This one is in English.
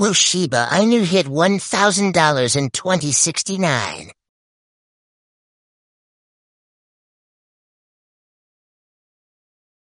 Well, Sheba, I knew he had $1,000 in 2069.